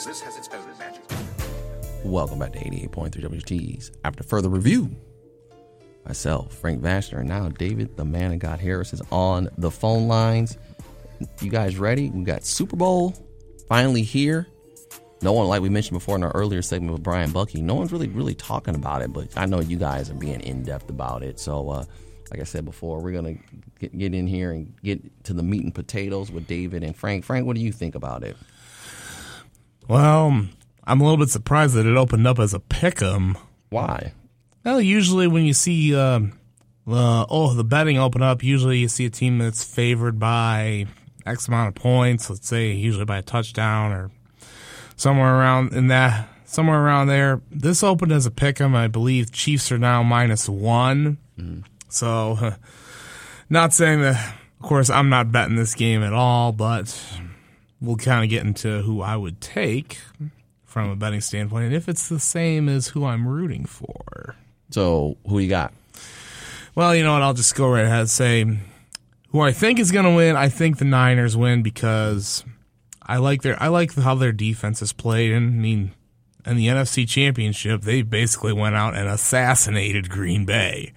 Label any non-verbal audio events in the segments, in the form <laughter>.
Has its own magic. Welcome back to 88.3 WTs. After further review, myself, Frank Vashner, and now David, the man of God Harris, is on the phone lines. You guys ready? We got Super Bowl finally here. No one, like we mentioned before in our earlier segment with Brian Bucky, no one's really, really talking about it, but I know you guys are being in depth about it. So, uh, like I said before, we're going to get in here and get to the meat and potatoes with David and Frank. Frank, what do you think about it? Well, I'm a little bit surprised that it opened up as a pick 'em. Why? Well, usually when you see, uh, uh, oh, the betting open up, usually you see a team that's favored by X amount of points. Let's say usually by a touchdown or somewhere around in that, somewhere around there. This opened as a pick 'em. I believe Chiefs are now minus one. So, not saying that. Of course, I'm not betting this game at all, but we'll kind of get into who I would take from a betting standpoint, and if it's the same as who I'm rooting for. So, who you got? Well, you know what? I'll just go right ahead and say who I think is going to win. I think the Niners win because I like their I like how their defense is played. And I mean, in the NFC Championship, they basically went out and assassinated Green Bay.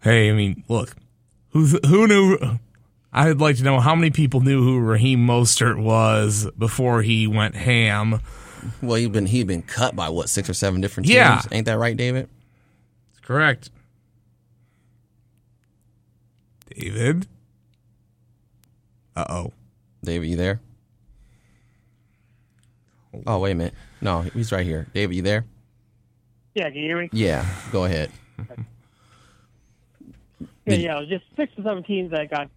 Hey, I mean, look, who who knew? I'd like to know how many people knew who Raheem Mostert was before he went ham. Well, he'd been he'd been cut by what six or seven different teams. Yeah. Ain't that right, David? That's correct. David. Uh oh. David, you there? Oh, wait a minute. No, he's right here. David, you there? Yeah, can you hear me? Yeah, go ahead. Yeah, yeah. It was just six or seven teams that got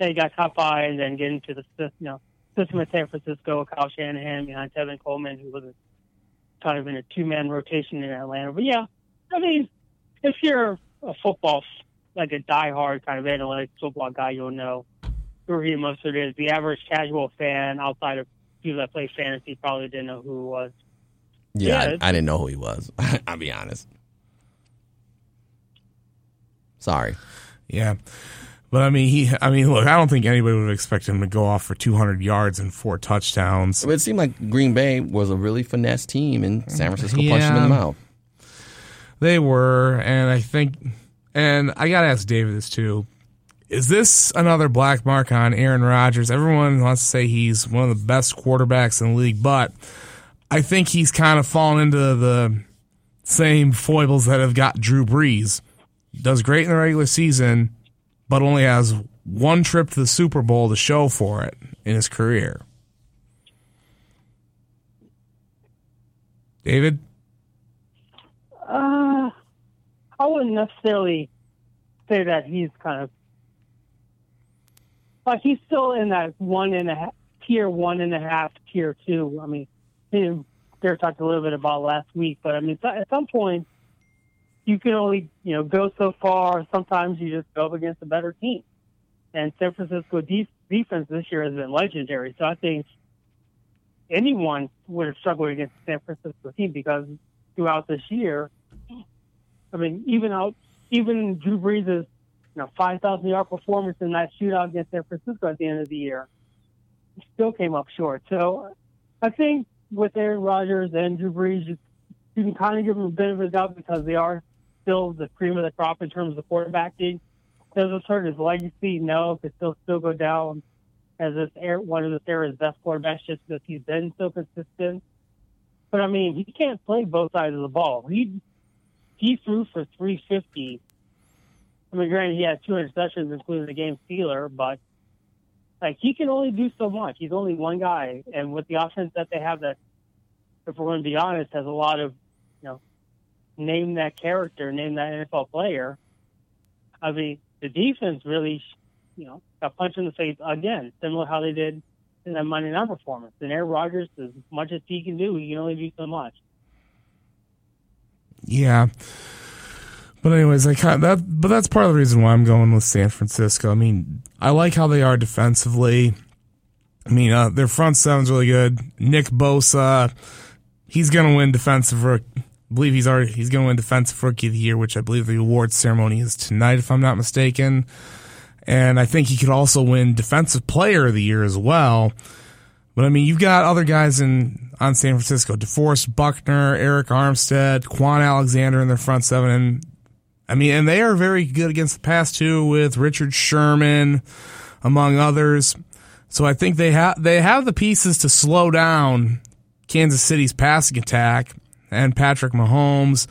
that got caught by, and then get into the you know system of San Francisco. Kyle Shanahan behind Tevin Coleman, who was kind of in a two man rotation in Atlanta. But yeah, I mean, if you're a football like a diehard kind of analytics football guy, you'll know who Raheem Mostert is. The average casual fan outside of people that play fantasy probably didn't know who he was. Yeah, Yeah, I, I didn't know who he was. <laughs> I'll be honest. Sorry. Yeah. But I mean, he. I mean, look. I don't think anybody would expect him to go off for 200 yards and four touchdowns. But it seemed like Green Bay was a really finesse team, and San mm, Francisco punched him in the mouth. They were, and I think, and I gotta ask David this too. Is this another black mark on Aaron Rodgers? Everyone wants to say he's one of the best quarterbacks in the league, but I think he's kind of fallen into the same foibles that have got Drew Brees. Does great in the regular season, but only has one trip to the Super Bowl to show for it in his career. David? Uh, I wouldn't necessarily say that he's kind of like he's still in that one and a half tier one and a half tier two. I mean, Derek talked a little bit about last week, but I mean, at some point you can only you know go so far. Sometimes you just go up against a better team, and San Francisco de- defense this year has been legendary. So I think anyone would have struggled against the San Francisco team because throughout this year, I mean, even out, even Drew Brees' you know five thousand yard performance in that shootout against San Francisco at the end of the year, still came up short. So I think with Aaron Rodgers and Drew Brees, you, you can kind of give them a benefit of the doubt because they are still the cream of the crop in terms of quarterbacking. Does this hurt his legacy? No, could still still go down as this era, one of this era's best quarterbacks just because he's been so consistent. But I mean, he can't play both sides of the ball. He he threw for 350. I mean, granted, he had two interceptions, including the game stealer, but like he can only do so much. He's only one guy, and with the offense that they have, that if we're going to be honest, has a lot of name that character, name that NFL player. I mean, the defense really, you know, got punched in the face again, similar how they did in that Monday night performance. And Aaron Rodgers, as much as he can do, he can only do so much. Yeah. But anyways, I kind of, that, but that's part of the reason why I'm going with San Francisco. I mean, I like how they are defensively. I mean, uh, their front seven's really good. Nick Bosa, he's going to win defensive. I believe he's already he's going to win defensive rookie of the year, which I believe the awards ceremony is tonight, if I'm not mistaken. And I think he could also win defensive player of the year as well. But I mean, you've got other guys in on San Francisco: DeForest Buckner, Arik Armstead, Kwon Alexander in their front seven, and I mean, and they are very good against the pass too, with Richard Sherman, among others. So I think they have they have the pieces to slow down Kansas City's passing attack and Patrick Mahomes,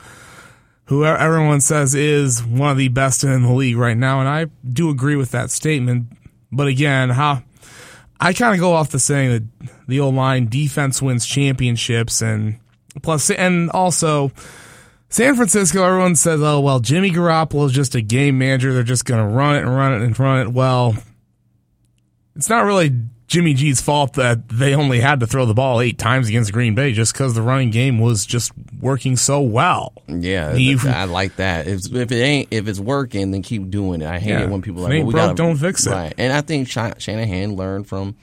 who everyone says is one of the best in the league right now, and I do agree with that statement. But again, how I kind of go off the saying that the old line defense wins championships, and plus, and also San Francisco, everyone says, oh, well, Jimmy Garoppolo is just a game manager. They're just going to run it and run it and run it. Well, it's not really Jimmy G's fault that they only had to throw the ball eight times against Green Bay just because the running game was just working so well. Yeah, I like that. If, if, it ain't, if it's working, then keep doing it. I hate yeah. it when people are like, well, we broke, gotta, don't fix it. Right. And I think Shanahan learned from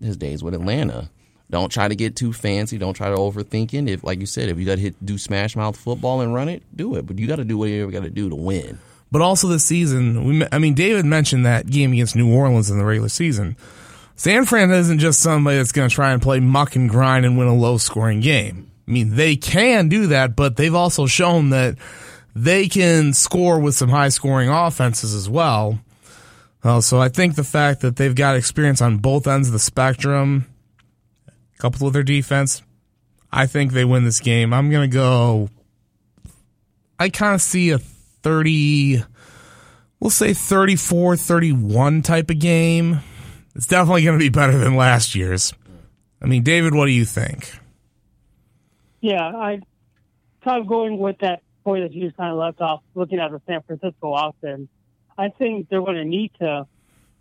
his days with Atlanta. Don't try to get too fancy. Don't try to overthink it. If, like you said, if you got to hit do smash mouth football and run it, do it. But you got to do whatever you got to do to win. But also this season, we, I mean, David mentioned that game against New Orleans in the regular season. San Fran isn't just somebody that's going to try and play muck and grind and win a low scoring game. I mean, they can do that, but they've also shown that they can score with some high scoring offenses as well. Uh, so I think the fact that they've got experience on both ends of the spectrum coupled with their defense, I think they win this game. I'm going to go. I kind of see a 30, we'll say 34 31 type of game. It's definitely going to be better than last year's. I mean, David, what do you think? Yeah, I kind of going with that point that you just kind of left off, looking at the San Francisco offense. I think they're going to need to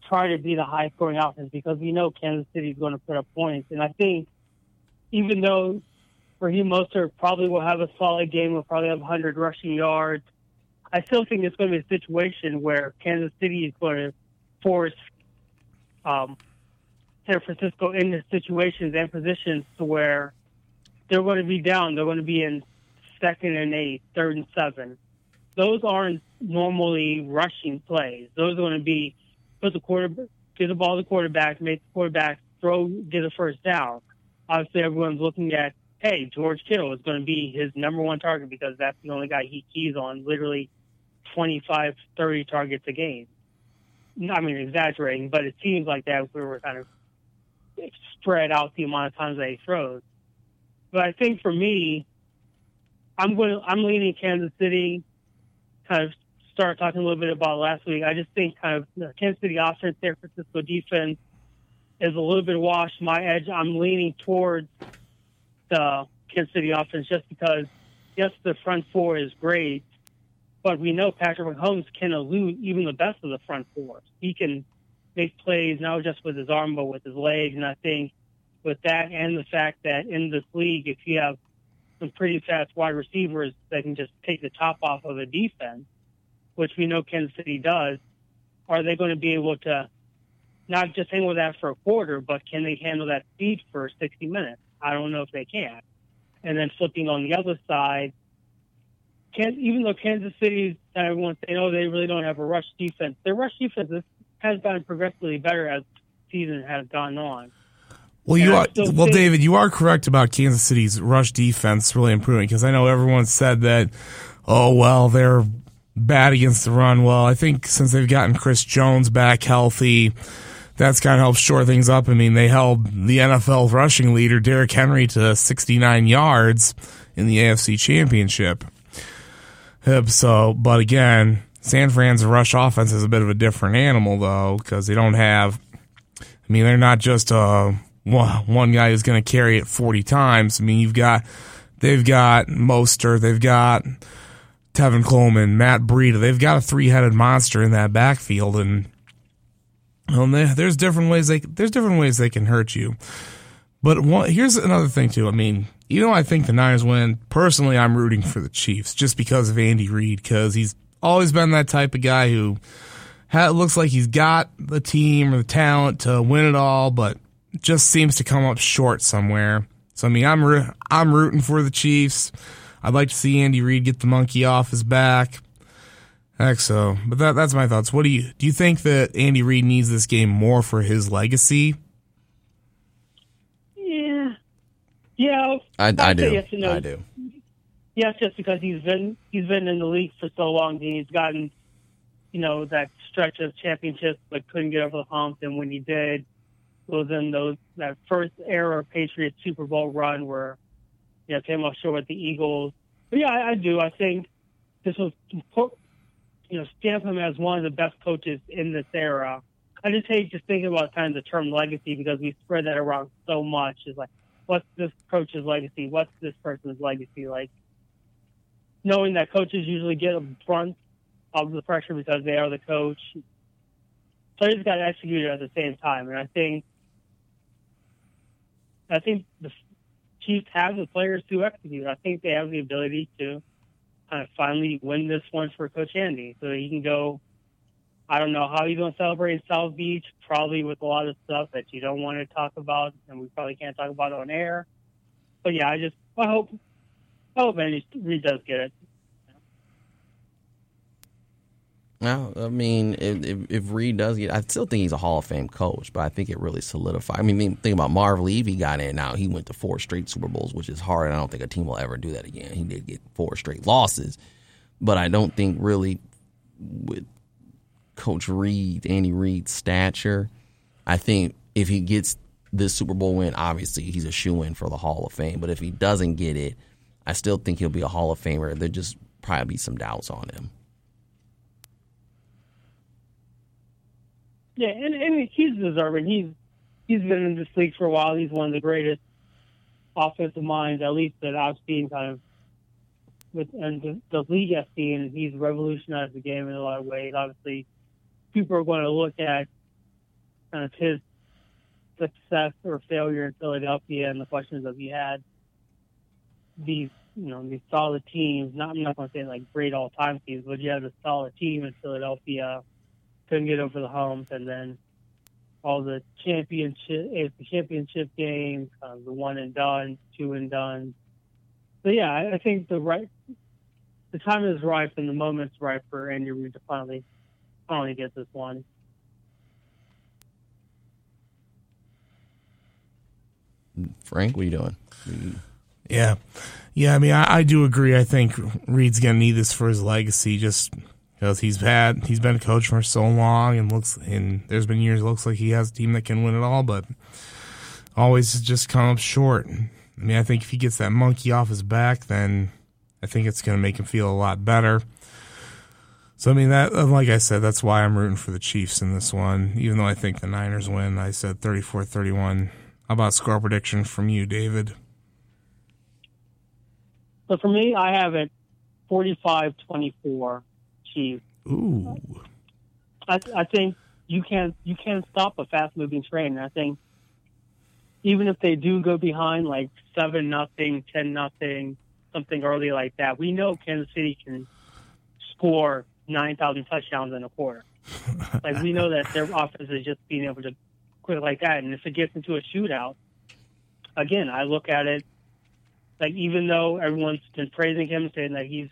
try to be the high scoring offense because we know Kansas City is going to put up points. And I think even though Raheem Mostert probably will have a solid game, will probably have 100 rushing yards, I still think it's going to be a situation where Kansas City is going to force um, San Francisco in the situations and positions to where they're going to be down. They're going to be in second and eight, third and seven. Those aren't normally rushing plays. Those are going to be put the quarter, get the ball to the quarterback, make the quarterback throw, get a first down. Obviously, everyone's looking at, hey, George Kittle is going to be his number one target because that's the only guy he keys on, literally 25, 30 targets a game. I mean, exaggerating, but it seems like that we were kind of spread out the amount of times that he throws. But I think for me, I'm going. I'm leaning Kansas City. Kind of start talking a little bit about last week. I just think kind of the Kansas City offense, San Francisco defense is a little bit washed. My edge, I'm leaning towards the Kansas City offense just because, yes, the front four is great, but we know Patrick Mahomes can elude even the best of the front four. He can make plays not just with his arm but with his legs, and I think with that and the fact that in this league, if you have some pretty fast wide receivers that can just take the top off of the defense, which we know Kansas City does, are they going to be able to not just handle that for a quarter, but can they handle that speed for 60 minutes? I don't know if they can. And then flipping on the other side, can, even though Kansas City, everyone saying, oh, they really don't have a rush defense, their rush defense has gotten progressively better as the season has gone on. Well, you are well, David. You are correct about Kansas City's rush defense really improving because I know everyone said that. Oh well, they're bad against the run. Well, I think since they've gotten Chris Jones back healthy, that's kind of helped shore things up. I mean, they held the NFL rushing leader, Derrick Henry, to 69 yards in the AFC Championship. So, but again, San Fran's rush offense is a bit of a different animal, though, because they don't have, I mean, they're not just uh, one guy who's going to carry it 40 times. I mean, you've got, they've got Mostert, they've got Tevin Coleman, Matt Breida. They've got a three headed monster in that backfield, and well, there's different ways they there's different ways they can hurt you. But one, here's another thing too. I mean, you know, I think the Niners win. Personally, I'm rooting for the Chiefs just because of Andy Reid, because he's always been that type of guy who ha- looks like he's got the team or the talent to win it all, but just seems to come up short somewhere. So I mean, I'm I'm rooting for the Chiefs. I'd like to see Andy Reid get the monkey off his back. Heck so, but that that's my thoughts. What do you do? You think that Andy Reid needs this game more for his legacy? Yeah, yeah. I, I do. Yes no. I do. Yes, just because he's been he's been in the league for so long, and he's gotten, you know, that stretch of championships, but couldn't get over the hump. And when he did, it was in those that first era Patriots Super Bowl run where, you know, came up short with the Eagles. But yeah, I, I do. I think this was, you know, stamp him as one of the best coaches in this era. I just hate just thinking about kind of the term legacy because we spread that around so much. It's like, what's this coach's legacy? What's this person's legacy? Like, knowing that coaches usually get a brunt of the pressure because they are the coach. Players got to execute at the same time, and I think I think the Chiefs have the players to execute. I think they have the ability to kind of finally win this one for Coach Andy, so he can go. I don't know how he's going to celebrate South Beach, probably with a lot of stuff that you don't want to talk about, and we probably can't talk about on air. But yeah, I just I hope I hope Andy Reid does get it. Well, I mean, if, if, if Reid does get, I still think he's a Hall of Fame coach, but I think it really solidified. I mean, think about Marv Levy got in now. He went to four straight Super Bowls, which is hard. I don't think a team will ever do that again. He did get four straight losses, but I don't think really with Coach Reid, Andy Reid's stature, I think if he gets this Super Bowl win, obviously he's a shoe in for the Hall of Fame. But if he doesn't get it, I still think he'll be a Hall of Famer. There just probably be some doubts on him. Yeah, and, and he's deserving. He's he's been in this league for a while. He's one of the greatest offensive minds, at least that I've seen, kind of with and the, the league has seen. He's revolutionized the game in a lot of ways. Obviously, people are going to look at kind of his success or failure in Philadelphia and the questions that he had these you know these solid teams. Not I'm not going to say like great all time teams, but you had a solid team in Philadelphia couldn't get over the hump, and then all the championship, championship games, uh, the one and done, two and done. So yeah, I, I think the right, the time is ripe and the moment's ripe for Andy Reid to finally, finally get this one. Frank, what are you doing? Yeah, yeah. I mean, I, I do agree. I think Reid's gonna need this for his legacy. Just because he's had he's been a coach for so long and looks and there's been years it looks like he has a team that can win it all, but always just come up short. I mean, I think if he gets that monkey off his back, then I think it's going to make him feel a lot better. So I mean that uh, like I said, that's why I'm rooting for the Chiefs in this one. Even though I think the Niners win, I said 34-31. How about score prediction from you, David? So for me, I have it 45-24 Chiefs. Ooh. I, I think you can't you can't stop a fast moving train. I think even if they do go behind like seven nothing, ten nothing, something early like that, we know Kansas City can score nine thousand touchdowns in a quarter. <laughs> like we know that their offense is just being able to quit like that. And if it gets into a shootout, again, I look at it like even though everyone's been praising him, saying that he's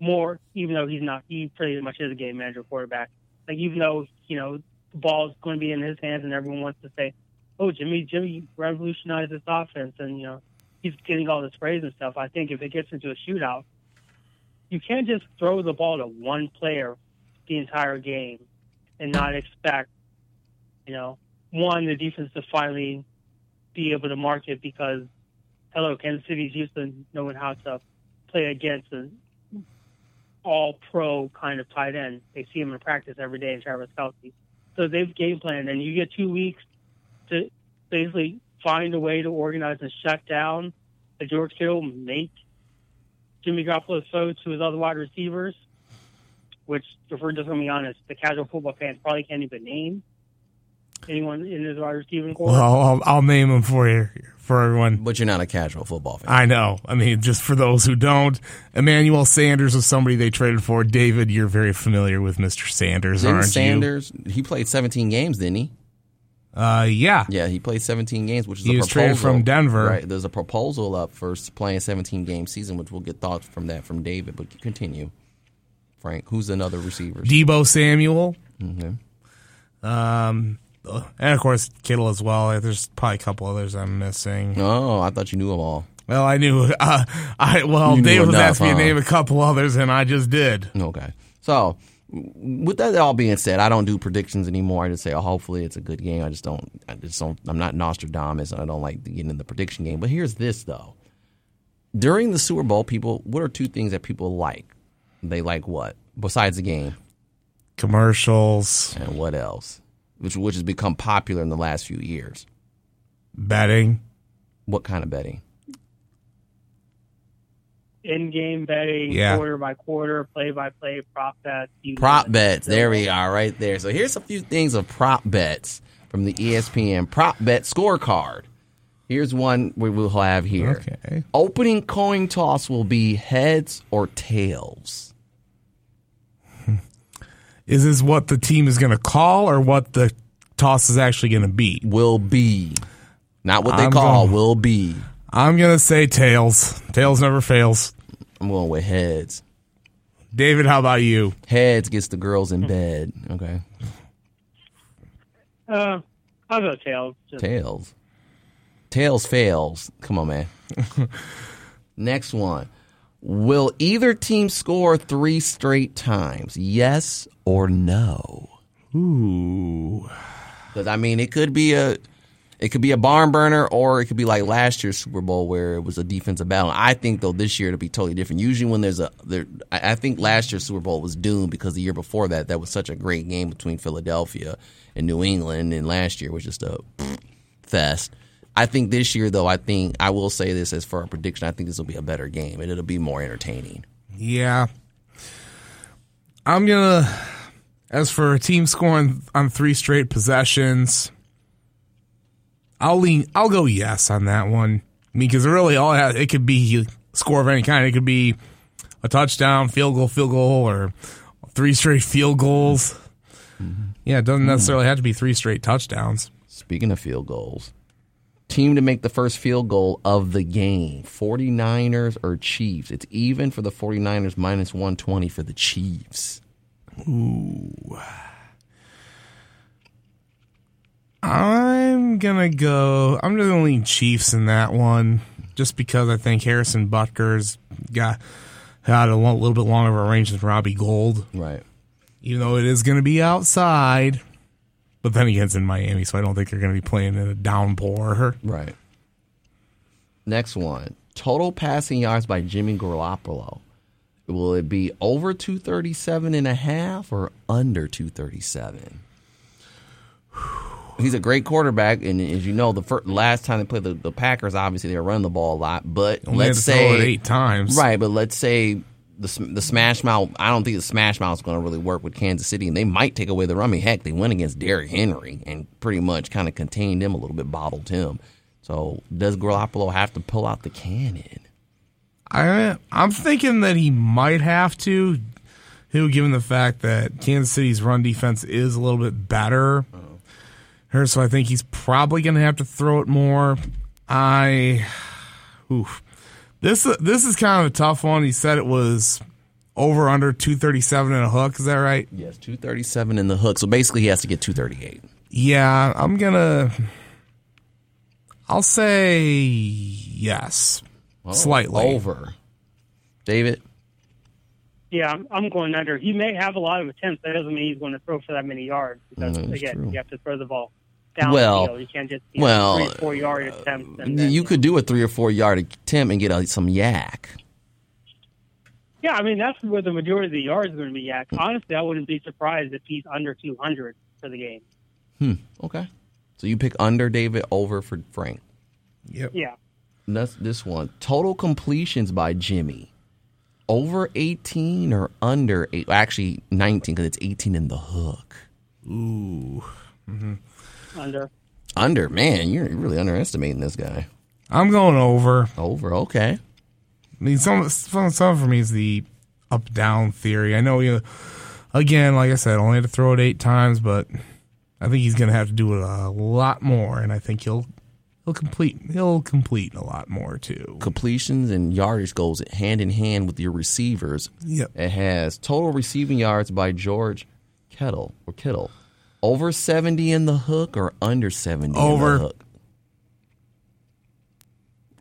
more, even though he's not, he pretty much is a game manager quarterback. Like even though you know the ball's going to be in his hands, and everyone wants to say, "Oh, Jimmy, Jimmy revolutionized this offense," and you know he's getting all this praise and stuff. I think if it gets into a shootout, you can't just throw the ball to one player the entire game and not expect, you know, one the defense to finally be able to mark it because, hello, Kansas City's used to knowing how to play against a all pro kind of tight end. They see him in practice every day in Travis Kelce. So they've game planned, and you get two weeks to basically find a way to organize and shut down a George Kittle make Jimmy Garoppolo's throw to his other wide receivers, which, if we're just going to be honest, the casual football fans probably can't even name anyone in his wide receiving core. Well, I'll, I'll name them for you, for everyone. But you're not a casual football fan. I know. I mean, just for those who don't, Emmanuel Sanders was somebody they traded for. David, you're very familiar with Mr. Sanders, Didn't aren't Sanders, he played 17 games, didn't he? Uh, yeah. Yeah, he played 17 games, which is He a was proposal. traded from Denver. Right, there's a proposal up for playing 17 game season, which we'll get thoughts from that from David. But continue, Frank. Who's another receiver? Deebo Samuel. Mhm. Um, and of course Kittle as well. There's probably a couple others I'm missing. Oh, I thought you knew them all. Well, I knew. Uh, I well, You David was asking me to name a couple others, and I just did. Okay, so with that all being said, I don't do predictions anymore. I just say, oh, hopefully it's a good game. I just don't. I just don't. I'm not Nostradamus, and I don't like getting in the prediction game. But here's this though: during the Super Bowl, people, what are two things that people like? They like what besides the game, Commercials, and what else? Which which has become popular in the last few years. betting. What kind of betting? In-game betting, Yeah. quarter by quarter, play-by-play, prop bets. Prop name bets. There we are, right there. So here's a few things of prop bets from the ESPN prop bet scorecard. Here's one we will have here. Okay. Opening coin toss will be heads or tails. <laughs> Is this what the team is going to call, or what the toss is actually going to be? Will be. Not what they I'm call, going- will be. I'm going to say tails. Tails never fails. I'm going with heads. David, how about you? Heads gets the girls in bed. Okay. Uh, I'll go tails. Just, Tails. Tails fails. Come on, man. <laughs> Next one. Will either team score three straight times? Yes or no? Ooh. Because I mean, it could be a, it could be a barn burner, or it could be like last year's Super Bowl where it was a defensive battle. I think though this year it'll be totally different. Usually when there's a, there, I think last year's Super Bowl was doomed because the year before that that was such a great game between Philadelphia and New England, and last year was just a fest. I think this year though, I think I will say this as for a prediction. I think this will be a better game and it'll be more entertaining. Yeah. I'm to, as for a team scoring on three straight possessions, I'll lean, I'll go yes on that one. I mean, because really all it, has, it could be score of any kind. It could be a touchdown, field goal, field goal, or three straight field goals. Yeah, it doesn't hmm. necessarily have to be three straight touchdowns. Speaking of field goals, team to make the first field goal of the game 49ers or Chiefs. It's even for the 49ers, minus 120 for the Chiefs. I'm gonna go. I'm gonna lean Chiefs in that one, just because I think Harrison Butker's got had a little bit longer of a range than Robbie Gould, Right. even though it is gonna be outside. But then again, it's in Miami, so I don't think they're gonna be playing in a downpour. Right. Next one total passing yards by Jimmy Garoppolo. Will it be over 237 and a half or under 237? <sighs> <sighs> <sighs> He's a great quarterback, and as you know, the first, last time they played the, the Packers, obviously they were running the ball a lot. But Only let's had to throw say eight times, Right, but let's say the the smash mouth. I don't think the smash mouth is going to really work with Kansas City, and they might take away the run. I mean, heck, they went against Derrick Henry and pretty much kind of contained him a little bit, bottled him. So does Garoppolo have to pull out the cannon? I I'm thinking that he might have to, who given the fact that Kansas City's run defense is a little bit better. Her, so I think he's probably going to have to throw it more. I, oof, this this is kind of a tough one. He said it was over under two thirty seven and a hook. Is that right? Yes, two thirty seven in the hook. So basically, he has to get two thirty eight. Yeah, I'm gonna. I'll say yes, slightly over. David, Yeah, I'm, I'm going under. He may have a lot of attempts. That doesn't mean he's going to throw for that many yards. Because Mm, again, true. you have to throw the ball down Well, the field. You can't just you know, well, three or four yard uh, attempts. And then, you could do a three or four yard attempt and get a, some YAC. yeah, I mean that's where the majority of the yards are going to be at. Hmm. Honestly, I wouldn't be surprised if he's under 200 for the game. Hmm. Okay, so you pick under David over for Frank. Yep. Yeah, And that's this one. Total completions by Jimmy. over 18 or under eight, actually 19 because it's 18 in the hook. Ooh. Mm-hmm. Under. Under, man, you're really underestimating this guy. I'm going over. Over, okay. I mean, some some, some for me is the up down theory. I know you. Again, like I said, only had to throw it eight times, but I think he's going to have to do it a lot more, and I think he'll he'll complete he'll complete a lot more too. Completions and yardage goes hand in hand with your receivers. Yep. It has total receiving yards by George Kettle or Kittle. Over 70 in the hook or under 70 in Over. the hook?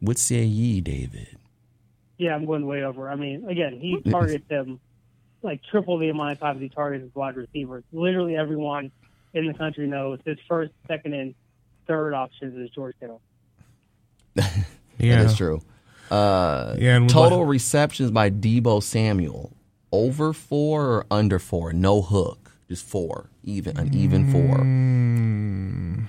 What say ye, David? Yeah, I'm going way over. I mean, again, he targets them like triple the amount of times he targets his wide receivers. Literally everyone in the country knows his first, second, and third options is George Kittle. <laughs> Yeah, That is true. Uh, Yeah, and total what- receptions by Deebo Samuel. Over four or under four? No hook. Just four. Even an even four. Mm.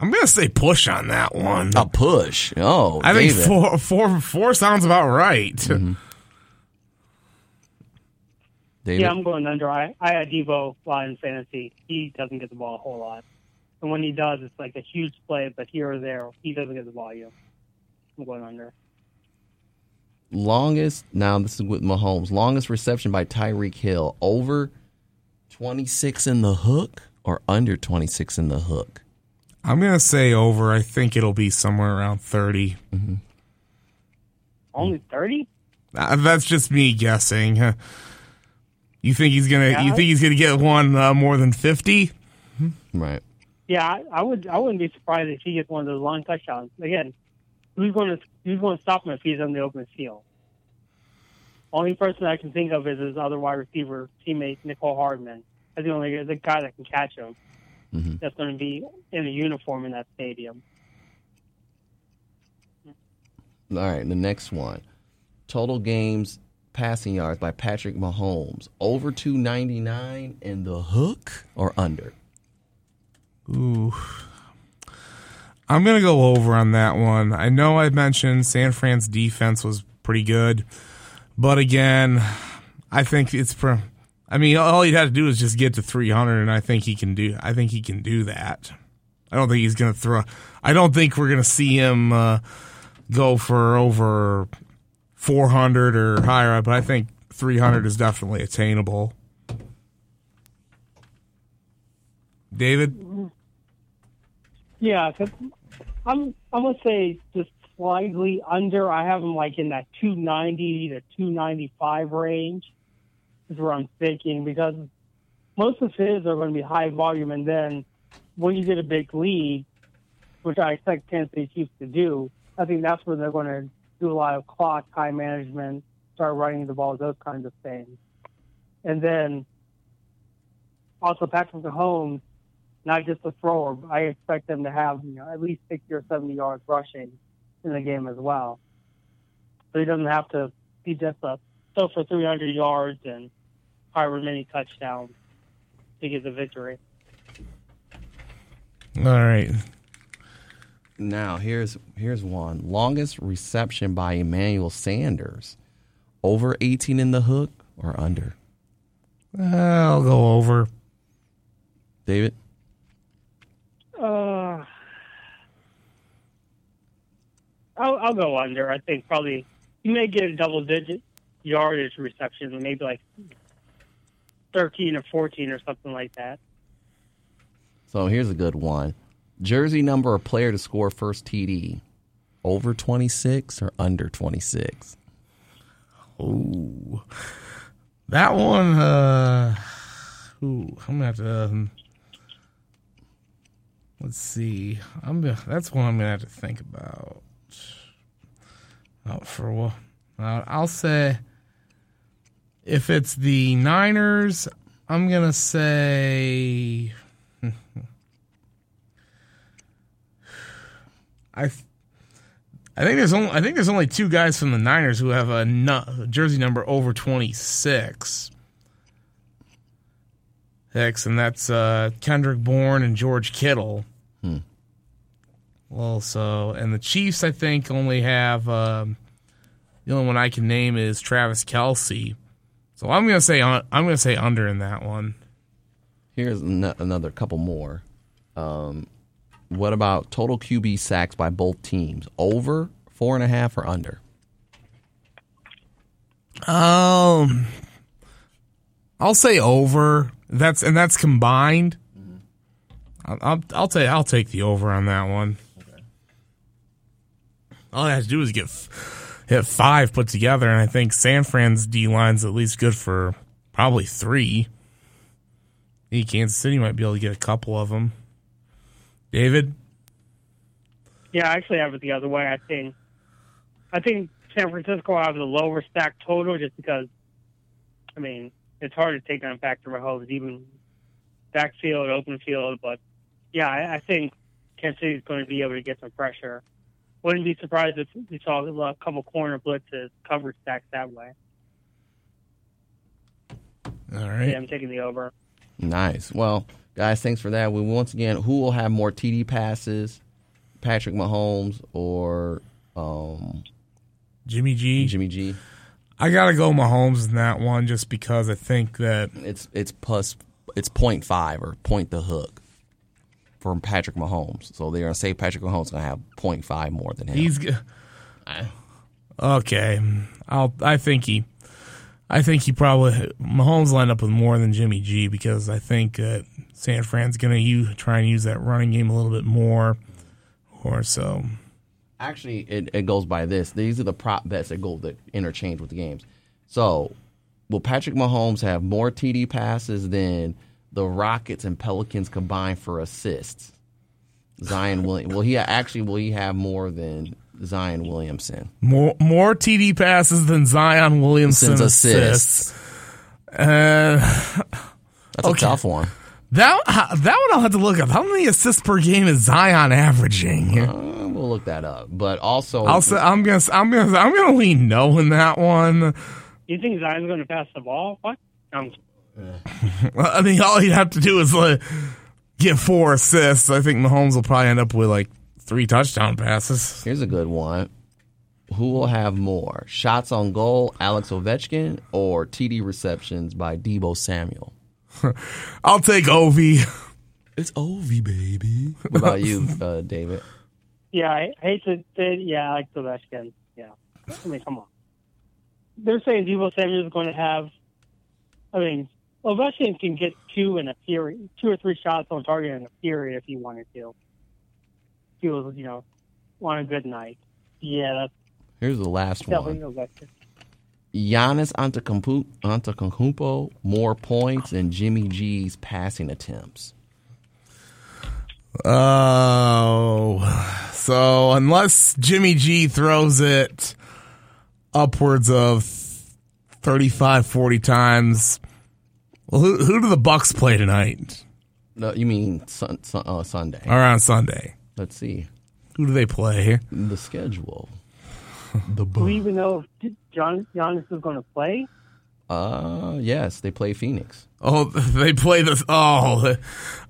I'm going to say push on that one. A push. Oh, I think David. four four four sounds about right. Mm-hmm. David? Yeah, I'm going under. I, I had Deebo a lot in fantasy. He doesn't get the ball a whole lot. And when he does, it's like a huge play, but here or there, he doesn't get the volume. I'm going under. Longest now this is with Mahomes. Longest reception by Tyreek Hill. Over 26 in the hook or under 26 in the hook? I'm going to say over. I think it'll be somewhere around 30. Only 30? Uh, that's just me guessing. Huh. You think he's gonna? Yeah. You think he's gonna get one uh, more than fifty? Right. Yeah, I, I would. I wouldn't be surprised if he gets one of those long touchdowns. Again, who's going to who's going to stop him if he's on the open field? Only person I can think of is his other wide receiver teammate Mecole Hardman. That's the only the guy that can catch him. Mhm. That's going to be in a uniform in that stadium. All right, the next one. Total games passing yards by Patrick Mahomes. Over 299 in the hook or under? Ooh. I'm gonna go over on that one. I know I mentioned San Fran's defense was pretty good, but again, I think it's. Pro- I mean, all he'd have to do is just get to 300, and I think he can do. I think he can do that. I don't think he's gonna throw. I don't think we're gonna see him uh, go for over 400 or higher, but I think 300 is definitely attainable. David. Yeah, I'm I'm gonna say just slightly under. I have him like in that 290 to 295 range. Is where I'm thinking because most of his are going to be high volume, and then when you get a big lead, which I expect Kansas City Chiefs to do, I think that's where they're going to do a lot of clock time management, start running the ball, those kinds of things, and then also Patrick Mahomes not just a thrower. but I expect them to have you know at least sixty or seventy yards rushing in the game as well. So he doesn't have to be just a throw for three hundred yards and however many touchdowns to get the victory. All right. Now, here's here's one. Longest reception by Emmanuel Sanders. Over 18 in the hook or under? I'll go over. David? Uh, I'll, I'll go under. I think probably you may get a double digit yardage reception, maybe like thirteen or fourteen or something like that. So here's a good one. Jersey number or player to score first TD. Over 26 or under 26? Ooh. That one, uh, ooh, I'm gonna have to, um, let's see. I'm gonna, that's one I'm gonna have to think about. Oh, for a while. I'll say, if it's the Niners, I'm gonna say, <laughs> I, I think there's only I think there's only two guys from the Niners who have a, nu- jersey number over 26. Hicks, and that's uh, Kendrick Bourne and George Kittle. Also, and the Chiefs I think only have um, The only one I can name is Travis Kelce. So I'm gonna say I'm gonna say under in that one. Here's an- another couple more. Um, what about total QB sacks by both teams? Over four and a half or under? Um, I'll say over. That's and that's combined. I'll, I'll I'll take I'll take the over on that one. All I have to do is get hit five put together, and I think San Fran's D line's at least good for probably three. I Kansas City might be able to get a couple of them. David, Yeah, I actually have it the other way. I think, I think San Francisco will have the lower stack total just because, I mean, it's hard to take down Patrick Mahomes, even backfield, open field. But yeah, I, I think Kansas City is going to be able to get some pressure. Wouldn't be surprised if we saw a couple corner blitzes cover stacks that way. all right. Yeah, I'm taking the over. Nice. Well, guys, thanks for that. We once again, who will have more TD passes, Patrick Mahomes or um, Jimmy G. Jimmy G? I gotta go Mahomes in that one just because I think that It's it's plus it's point five or point the hook for Patrick Mahomes. So they're gonna say Patrick Mahomes gonna have point five more than him. He's g- okay. I'll. I think he. I think he probably Mahomes lined up with more than Jimmy G because I think that San Fran's going to try and use that running game a little bit more, or so. Actually, it, it goes by this. These are the prop bets that go that interchange with the games. So, will Patrick Mahomes have more TD passes than the Rockets and Pelicans combined for assists? Zion William will he actually will he have more than Zion Williamson? More more TD passes than Zion Williamson's Since assists. assists. Uh, That's Okay. a tough one. that that one I'll have to look up. How many assists per game is Zion averaging? Uh, we'll look that up. But also, I'll say I'm gonna I'm gonna I'm gonna lean no in that one. You think Zion's going to pass the ball? What? <laughs> Well, I mean, all you have to do is like get four assists. I think Mahomes will probably end up with like three touchdown passes. here's a good one. Who will have more shots on goal, Alex Ovechkin, or TD receptions by Deebo Samuel? <laughs> I'll take Ovi. It's Ovi, baby. What about you, uh, David? Yeah, I hate to say, yeah, I like the Ovechkin. Yeah, I mean, come on. They're saying Deebo Samuel is going to have. I mean, Ovechkin can get two in a period, two or three shots on target in a period if he wanted to. If he was, you know, on a good night. Yeah, that's Here's the last one. Ovechkin. Giannis Antetokounmpo, Antetokounmpo more points than Jimmy G's passing attempts. Oh, so unless Jimmy G throws it upwards of 35, 40 times, well, who, who do the Bucks play tonight No, you mean sun, sun, uh, Sunday? or on Sunday? Let's see Who do they play? the schedule. <laughs> The Bucks. Do we even know if John Giannis is going to play? Uh, yes, they play Phoenix. Oh, <laughs> they play the. Oh,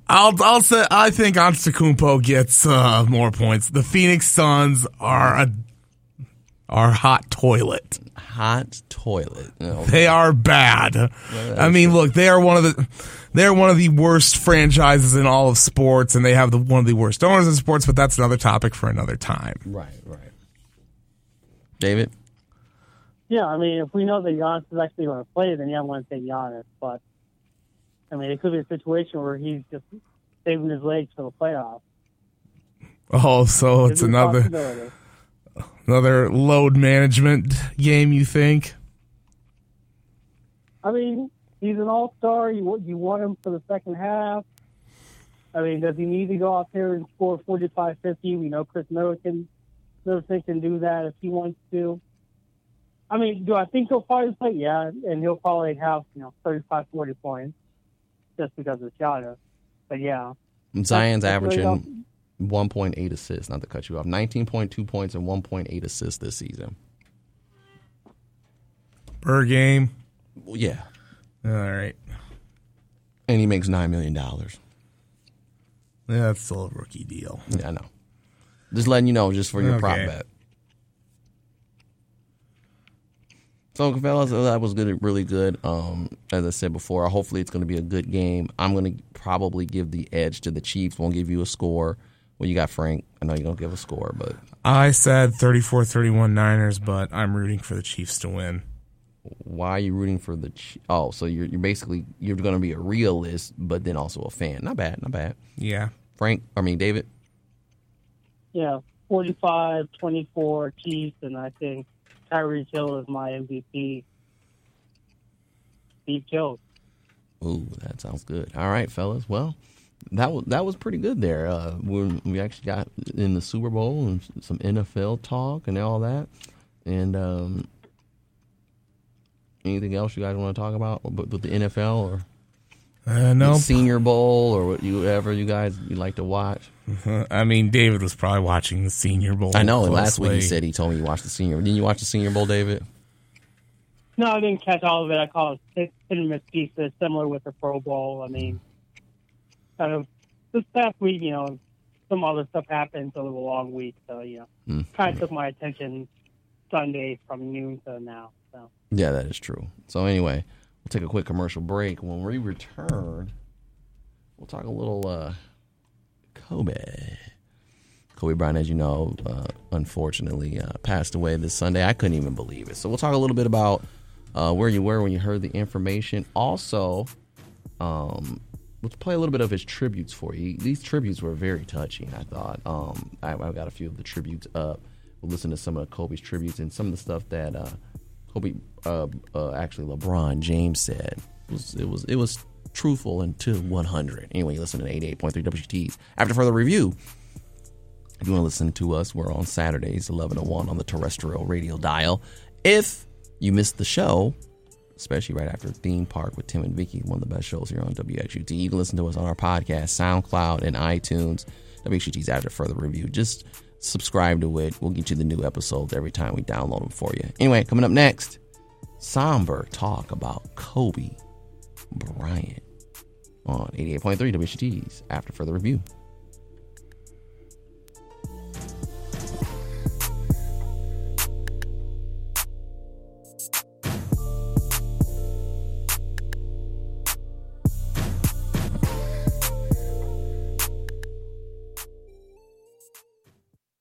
I'll I'll say I think Antetokounmpo gets uh, more points. The Phoenix Suns are a are hot toilet. Hot toilet. Oh, no, They are bad. I mean, look, they are one of the they're one of the worst franchises in all of sports, and they have the one of the worst owners in sports. But that's another topic for another time. right, right. David, Yeah, I mean, if we know that Giannis is actually going to play, then yeah, I want to say Giannis. But I mean, it could be a situation where he's just saving his legs for the playoffs. Oh, so it's There's a another possibility. Another load management game. You think? I mean, he's an all star. You you want him for the second half. I mean, does he need to go out there and score 45, 50? We know Khris Middleton, Middleton can do that if he wants to. I mean, do I think he'll probably play? Yeah, and he'll probably have you know 35, 40 points just because of Giannis. But yeah, Zion's That's averaging 1.8 assists. Not to cut you off, 19.2 points and 1.8 assists this season. Per game. Well, yeah, All right. and he makes nine million dollars. Yeah, that's still a rookie deal. Yeah, I know. Just letting you know, just for your prop bet. So, fellas, that was good, really good. Um, as I said before, hopefully it's going to be a good game. I'm going to probably give the edge to the Chiefs. Won't give you a score. Well, you got Frank. I know you're going to give a score, but I said 34-31 Niners, but I'm rooting for the Chiefs to win. why are you rooting for the? Ch- oh, so you're you're basically you're going to be a realist, but then also a fan. Not bad, not bad. Yeah. Frank, I mean David. Yeah, 45, 24 Chiefs, and I think Tyreek Hill is my MVP. Steve Jones. Ooh, that sounds good. All right, fellas. Well, that was that was pretty good there. Uh, when we actually got in the Super Bowl and some NFL talk and all that. And um, anything else you guys want to talk about with with the NFL or Uh, no, the Senior Bowl or what you ever you guys you like to watch? <laughs> I mean David was probably watching the Senior Bowl. I know. Last week he said he told me you watched the Senior. Didn't you watch the Senior Bowl, David? No, I didn't catch all of it. I call it hit hit and miss pieces, similar with the Pro Bowl. I mean, kind of this past week, you know, some other stuff happened, so it was a long week. So, you know, Mm. kind of took my attention Sunday from noon to now. So, Yeah, that is true. So anyway, we'll take a quick commercial break. When we return, we'll talk a little uh, Kobe. Kobe Bryant, as you know, uh, unfortunately uh, passed away this Sunday. I couldn't even believe it. So we'll talk a little bit about uh, where you were when you heard the information. Also, um, let's play a little bit of his tributes for you. These tributes were very touching. I thought. Um, I, I've got a few of the tributes up. We'll listen to some of Kobe's tributes and some of the stuff that uh, Kobe, uh, uh, actually LeBron James said. It was it was it was truthful and to 100. Anyway, listen to 88.3 WXUT's. After further review, if you want to listen to us, we're on Saturdays, 11 to 1 on the terrestrial radio dial. If you missed the show, especially right after Theme Park with Tim and Vicky, one of the best shows here on WXUT, you can listen to us on our podcast, SoundCloud, and iTunes. WXUT's After Further Review. Just subscribe to it. We'll get you the new episodes every time we download them for you. Anyway, coming up next, somber talk about Kobe Bryant on 88.3 WXUT's After Further Review.